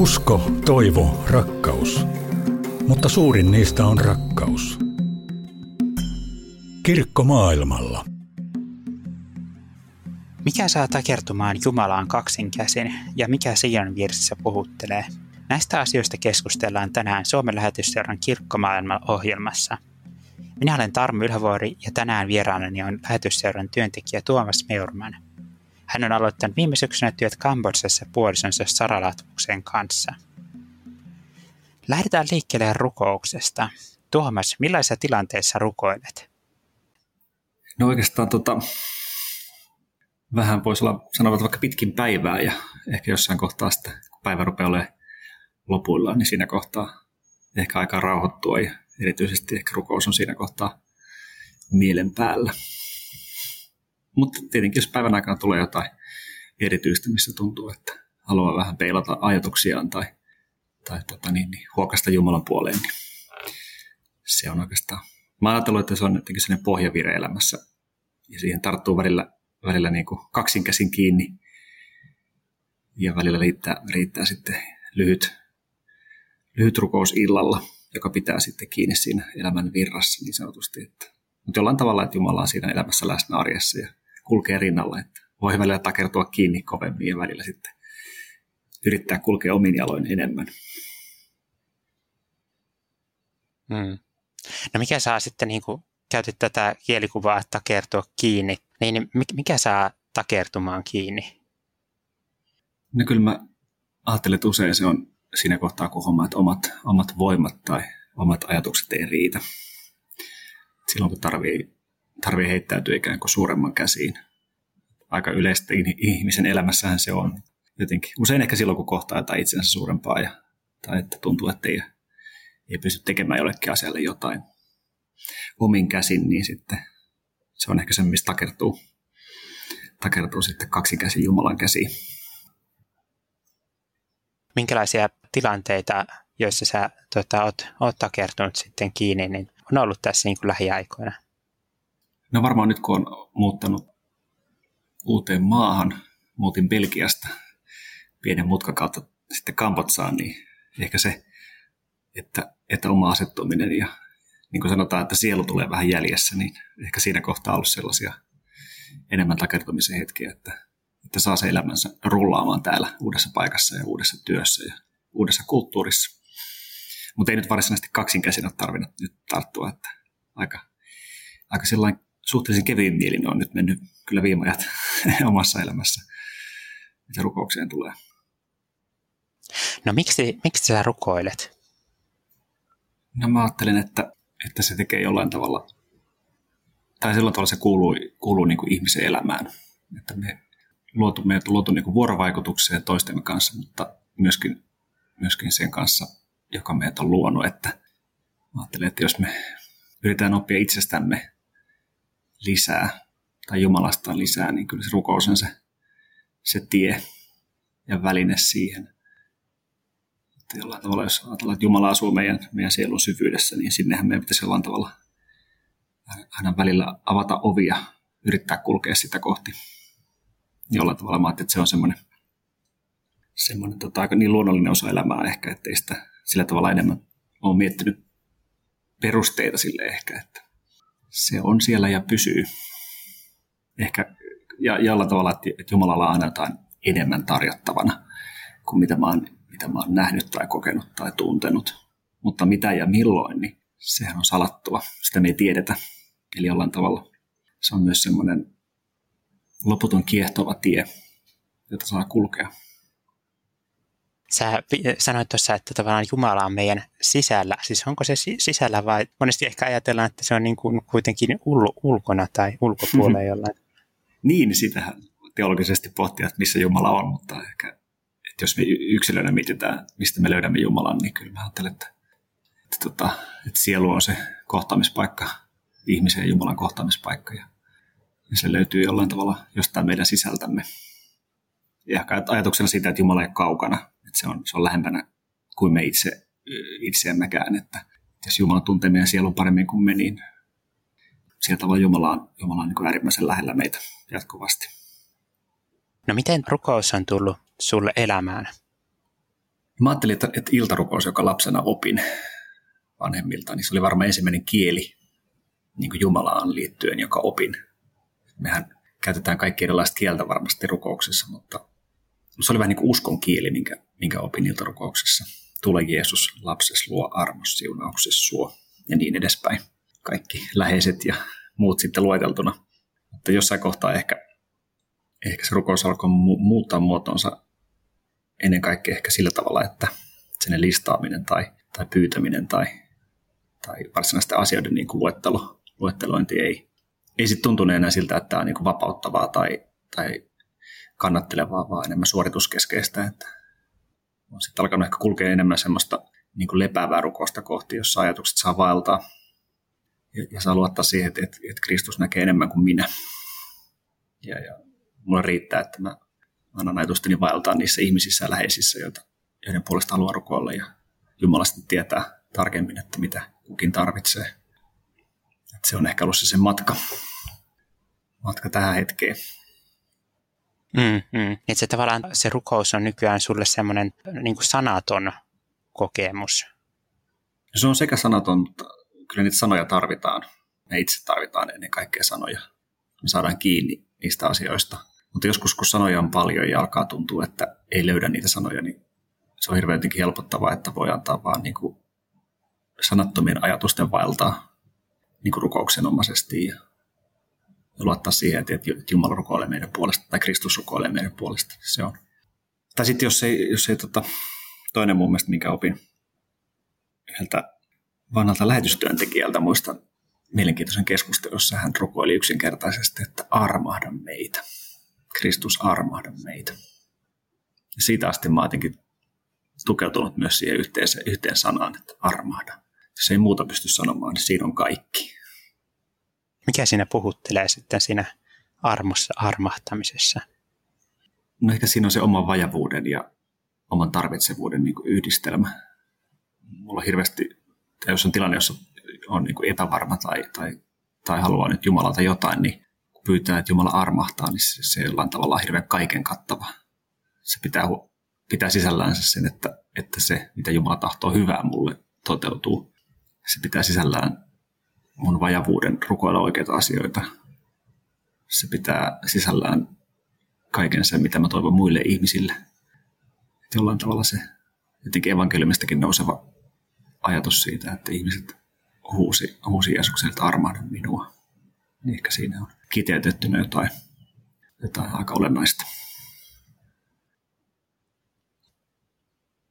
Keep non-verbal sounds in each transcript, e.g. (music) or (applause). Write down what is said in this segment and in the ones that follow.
Usko, toivo, rakkaus. Mutta suurin niistä on rakkaus. Kirkko maailmalla. Mikä saa takertumaan Jumalaan kaksin käsin ja mikä Sion virsissä puhuttelee? Näistä asioista keskustellaan tänään Suomen lähetysseuran Kirkkomaailman ohjelmassa. Minä olen Tarmo Ylhävuori ja tänään vieraanani on lähetysseuran työntekijä Tuomas Meurman. Hän on aloittanut viime syksynä työt Kambodsassa puolisonsa Sara Latvuksen kanssa. Lähdetään liikkeelle rukouksesta. Tuomas, millaisissa tilanteissa rukoilet? No oikeastaan tota, vähän voisi olla sanovat vaikka pitkin päivää ja ehkä jossain kohtaa sitten, kun päivä rupeaa olemaan lopuillaan, niin siinä kohtaa ehkä aika rauhoittua ja erityisesti ehkä rukous on siinä kohtaa mielen päällä. Mutta tietenkin jos päivän aikana tulee jotain erityistä, missä tuntuu, että haluaa vähän peilata ajatuksiaan tai, tai tota niin, niin, huokasta Jumalan puoleen, niin se on oikeastaan, mä ajattelen, että se on jotenkin sellainen pohjavire elämässä ja siihen tarttuu välillä, välillä niin kuin kaksinkäsin kiinni ja välillä riittää, riittää sitten lyhyt, lyhyt rukous illalla, joka pitää sitten kiinni siinä elämän virrassa niin sanotusti. Että, mutta jollain tavalla, että Jumala on siinä elämässä läsnä arjessa ja kulkee rinnalla, että voi välillä takertua kiinni kovemmin ja välillä sitten yrittää kulkea omin jaloin enemmän. Hmm. No mikä saa sitten, niin kuin käytit tätä kielikuvaa, että takertua kiinni, niin mikä saa takertumaan kiinni? No kyllä mä ajattelen, että usein se on siinä kohtaa, kun huomaa, että omat, omat voimat tai omat ajatukset ei riitä. Silloin kun tarvii, tarvii heittäytyä ikään kuin suuremman käsiin. Aika yleistä ihmisen elämässähän se on jotenkin. Usein ehkä silloin, kun kohtaa jotain itsensä suurempaa ja, tai että tuntuu, että ei, ei pysty tekemään jollekin asialle jotain omin käsin, niin sitten se on ehkä se, mistä takertuu, takertuu sitten kaksi käsi Jumalan käsiin. Minkälaisia tilanteita, joissa sä tota, oot, oot takertunut sitten kiinni, niin on ollut tässä niin kuin lähiaikoina? No varmaan nyt kun on muuttanut uuteen maahan, muutin Belgiasta pienen mutkan kautta sitten Kambotsaan, niin ehkä se, että, että oma asettuminen ja niin kuin sanotaan, että sielu tulee vähän jäljessä, niin ehkä siinä kohtaa on ollut sellaisia enemmän takertumisen hetkiä, että, että saa se elämänsä rullaamaan täällä uudessa paikassa ja uudessa työssä ja uudessa kulttuurissa. Mutta ei nyt varsinaisesti kaksinkäsin ole tarvinnut nyt tarttua, että aika, aika sellainen suhteellisen kevyin mielin on nyt mennyt kyllä viime ajat (laughs) omassa elämässä, mitä rukoukseen tulee. No miksi, miksi sä rukoilet? No mä ajattelen, että, että se tekee jollain tavalla, tai sillä tavalla se kuuluu, kuuluu niin kuin ihmisen elämään. Että me luotu, on luotu niin kuin vuorovaikutukseen toistemme kanssa, mutta myöskin, myöskin sen kanssa, joka meidät on luonut. Että mä ajattelen, että jos me yritetään oppia itsestämme lisää tai Jumalasta lisää, niin kyllä se rukous on se, se tie ja väline siihen. Että jollain tavalla, jos ajatellaan, että Jumala asuu meidän, meidän sielun syvyydessä, niin sinnehän meidän pitäisi jollain tavalla aina välillä avata ovia, yrittää kulkea sitä kohti. Jollain tavalla mä että se on semmoinen, semmoinen tota, aika niin luonnollinen osa elämää ehkä, ettei sitä sillä tavalla enemmän ole miettinyt perusteita sille ehkä, että se on siellä ja pysyy. Ehkä ja jollain tavalla, että Jumalalla on aina jotain enemmän tarjottavana kuin mitä mä, oon, mitä mä oon nähnyt tai kokenut tai tuntenut. Mutta mitä ja milloin, niin sehän on salattua. Sitä me ei tiedetä. Eli jollain tavalla se on myös semmoinen loputon kiehtova tie, jota saa kulkea. Sä sanoit tuossa, että tavallaan Jumala on meidän sisällä. Siis onko se sisällä vai monesti ehkä ajatellaan, että se on niin kuin kuitenkin ul- ulkona tai ulkopuolella mm-hmm. jollain? Niin, sitähän teologisesti pohtia, että missä Jumala on, mutta ehkä, että jos me yksilönä mietitään, mistä me löydämme Jumalan, niin kyllä mä ajattelen, että, että, tota, että sielu on se kohtaamispaikka, ihmisen ja Jumalan kohtaamispaikka, ja, ja se löytyy jollain tavalla jostain meidän sisältämme. Ja ehkä ajatuksena siitä, että Jumala ei ole kaukana, että se on, se on lähempänä kuin me itse, itseämmekään, että jos Jumala tuntee meidän sielun paremmin kuin me, niin sillä tavalla Jumala on, Jumala on niin äärimmäisen lähellä meitä jatkuvasti. No miten rukous on tullut sulle elämään? Mä ajattelin, että, että iltarukous, joka lapsena opin vanhemmilta, niin se oli varmaan ensimmäinen kieli niin kuin Jumalaan liittyen, joka opin. Mehän käytetään kaikki erilaista kieltä varmasti rukouksessa, mutta se oli vähän niin kuin uskon kieli, minkä, minkä opin iltarukouksessa. Tule Jeesus, lapses luo armos, siunaukses suo ja niin edespäin. Kaikki läheiset ja muut sitten lueteltuna. Mutta jossain kohtaa ehkä, ehkä se rukous alkoi mu- muuttaa muotonsa ennen kaikkea ehkä sillä tavalla, että sen listaaminen tai, tai pyytäminen tai, tai varsinaisten asioiden niin kuin luettelo, luettelointi ei, ei sitten tuntunut enää siltä, että tämä on niin kuin vapauttavaa tai, tai kannattelevaa, vaan enemmän suorituskeskeistä. Että on sitten alkanut ehkä kulkea enemmän semmoista niin kuin lepäävää rukousta kohti, jossa ajatukset saa vaeltaa ja, ja saa luottaa siihen, että, että, että Kristus näkee enemmän kuin minä. Ja, ja mulla riittää, että mä annan ajatusteni vaeltaa niissä ihmisissä ja läheisissä, joita, joiden puolesta haluaa rukoilla ja Jumala sitten tietää tarkemmin, että mitä kukin tarvitsee. Että se on ehkä ollut se sen matka, matka tähän hetkeen. Mm, mm. Että se tavallaan se rukous on nykyään sulle semmoinen niin sanaton kokemus. Se on sekä sanaton, mutta kyllä niitä sanoja tarvitaan. Me itse tarvitaan ennen kaikkea sanoja. Me saadaan kiinni niistä asioista. Mutta joskus kun sanoja on paljon ja alkaa tuntua, että ei löydä niitä sanoja, niin se on hirveän jotenkin helpottavaa, että voi antaa vaan niin kuin sanattomien ajatusten vaeltaa niin kuin rukouksenomaisesti ja luottaa siihen, että Jumala rukoilee meidän puolesta tai Kristus rukoilee meidän puolesta. Se on. Tai sitten jos ei, jos ei tota, toinen mun mielestä, minkä opin yhdeltä vanhalta lähetystyöntekijältä, muistan mielenkiintoisen keskustelun, jossa hän rukoili yksinkertaisesti, että armahda meitä. Kristus armahda meitä. Ja siitä asti mä oon tukeutunut myös siihen yhteen, yhteen sanaan, että armahda. Jos ei muuta pysty sanomaan, niin siinä on kaikki. Mikä siinä puhuttelee sitten siinä armossa, armahtamisessa? No ehkä siinä on se oman vajavuuden ja oman tarvitsevuuden niin yhdistelmä. Mulla on hirveästi, tai jos on tilanne, jossa on niin epävarma tai, tai, tai haluaa nyt Jumalalta jotain, niin kun pyytää, että Jumala armahtaa, niin se, se jollain tavalla on hirveän kaiken kattava. Se pitää, pitää sisällään sen, että, että se, mitä Jumala tahtoo hyvää mulle, toteutuu. Se pitää sisällään mun vajavuuden rukoilla oikeita asioita. Se pitää sisällään kaiken sen, mitä mä toivon muille ihmisille. Et jollain tavalla se jotenkin evankeliumistakin nouseva ajatus siitä, että ihmiset huusi, huusi Jeesukselta armahda minua. Niin ehkä siinä on kiteytettynä jotain, jotain aika olennaista.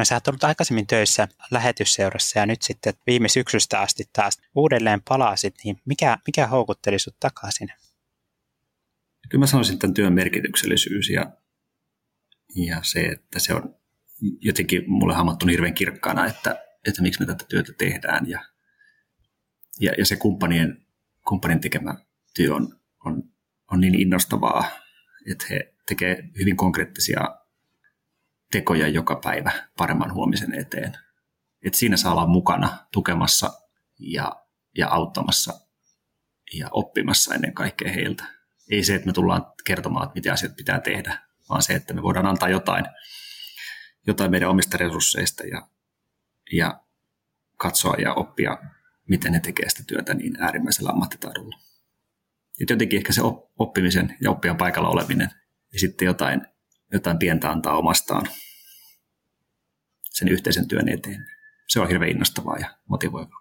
No sä oot ollut aikaisemmin töissä lähetysseurassa ja nyt sitten viime syksystä asti taas uudelleen palasit, niin mikä, mikä houkutteli sut takaisin? Kyllä mä sanoisin tämän työn merkityksellisyys ja, ja se, että se on jotenkin mulle hammattu hirveän kirkkaana, että, että miksi me tätä työtä tehdään ja, ja, ja se kumppanien, kumppanin tekemä työ on, on, on niin innostavaa, että he tekevät hyvin konkreettisia tekoja joka päivä paremman huomisen eteen. Et siinä saa olla mukana tukemassa ja, ja auttamassa ja oppimassa ennen kaikkea heiltä. Ei se, että me tullaan kertomaan, että mitä asiat pitää tehdä, vaan se, että me voidaan antaa jotain, jotain meidän omista resursseista ja, ja katsoa ja oppia, miten ne tekee sitä työtä niin äärimmäisellä ammattitaidolla. Et jotenkin ehkä se oppimisen ja oppijan paikalla oleminen ja sitten jotain jotain pientä antaa omastaan sen yhteisen työn eteen. Se on hirveän innostavaa ja motivoivaa.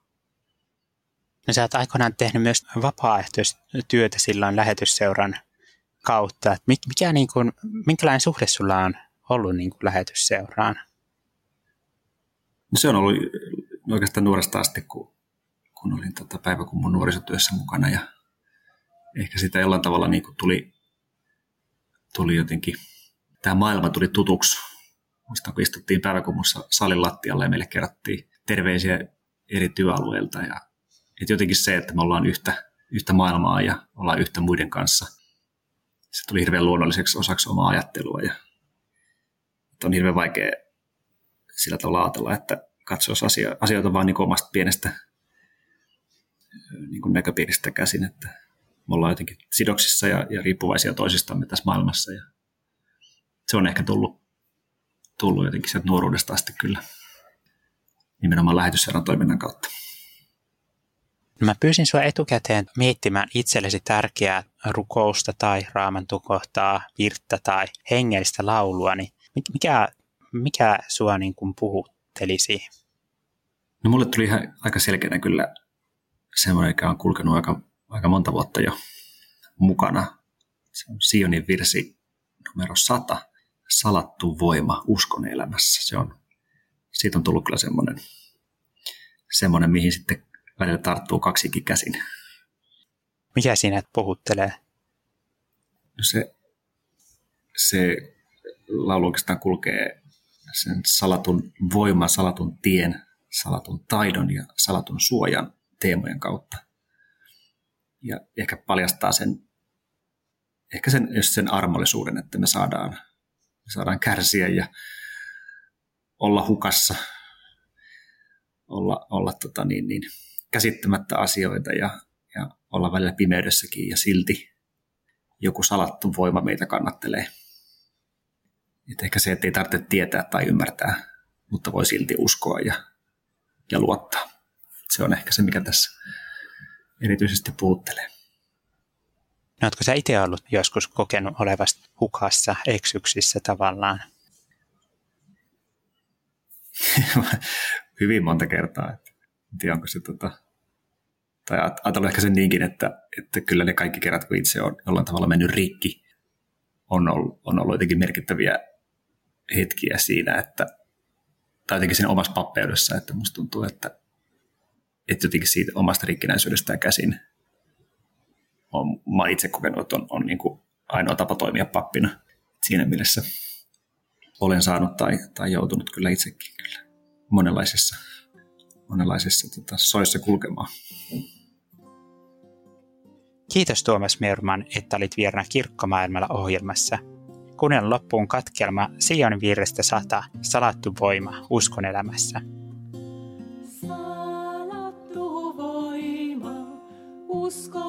No sä oot aikoinaan tehnyt myös vapaaehtoistyötä silloin lähetysseuran kautta. Et mikä, niin kuin, minkälainen suhde sulla on ollut niin kuin lähetysseuraan? No se on ollut oikeastaan nuoresta asti, kun, kun olin tota päiväkummun nuorisotyössä mukana ja ehkä sitä jollain tavalla niin kuin tuli, tuli jotenkin tämä maailma tuli tutuksi. Muistan, kun istuttiin päiväkummussa salin lattialle ja meille kerrottiin terveisiä eri työalueilta. Ja, että jotenkin se, että me ollaan yhtä, yhtä maailmaa ja ollaan yhtä muiden kanssa, se tuli hirveän luonnolliseksi osaksi omaa ajattelua. Ja, että on hirveän vaikea sillä tavalla ajatella, että katsoisi asio- asioita vain niin omasta pienestä niin kuin näköpiiristä käsin, että me ollaan jotenkin sidoksissa ja, ja riippuvaisia toisistamme tässä maailmassa. Ja se on ehkä tullut, tullut jotenkin sieltä nuoruudesta asti kyllä nimenomaan lähetysseuran toiminnan kautta. Mä pyysin sua etukäteen miettimään itsellesi tärkeää rukousta tai raamantukohtaa, virttä tai hengellistä laulua, niin mikä, mikä sua niin kuin puhuttelisi? No mulle tuli ihan aika selkeänä kyllä semmoinen, joka on kulkenut aika, aika monta vuotta jo mukana. Se on Sionin virsi numero 100, salattu voima uskon elämässä. Se on, siitä on tullut kyllä semmoinen, semmoinen mihin sitten välillä tarttuu kaksikin käsin. Mikä siinä puhuttelee? No se, se laulu oikeastaan kulkee sen salatun voiman, salatun tien, salatun taidon ja salatun suojan teemojen kautta. Ja ehkä paljastaa sen, ehkä sen, just sen armollisuuden, että me saadaan, saadaan kärsiä ja olla hukassa, olla, olla tota niin, niin, käsittämättä asioita ja, ja olla välillä pimeydessäkin ja silti joku salattu voima meitä kannattelee. Et ehkä se, että ei tarvitse tietää tai ymmärtää, mutta voi silti uskoa ja, ja luottaa. Se on ehkä se, mikä tässä erityisesti puhuttelee. No, oletko sä itse ollut joskus kokenut olevasta hukassa, eksyksissä tavallaan? (laughs) Hyvin monta kertaa. Että en tiedä, onko se tota, tai ajatellaan ehkä sen niinkin, että, että kyllä ne kaikki kerrat, kun itse on jollain tavalla mennyt rikki, on ollut, on ollut jotenkin merkittäviä hetkiä siinä, että, tai jotenkin siinä omassa pappeudessa, että musta tuntuu, että, että jotenkin siitä omasta rikkinäisyydestä käsin on, mä itse kokenut, että on, on niin kuin ainoa tapa toimia pappina. Siinä mielessä olen saanut tai, tai joutunut kyllä itsekin kyllä monenlaisissa monenlaisissa tota, soissa kulkemaan. Kiitos Tuomas Merman, että olit vieraana Kirkkomaailmalla ohjelmassa. Kuunnella loppuun katkelma Sion virrestä sata, salattu voima uskon elämässä. Salattu voima uskon elämässä,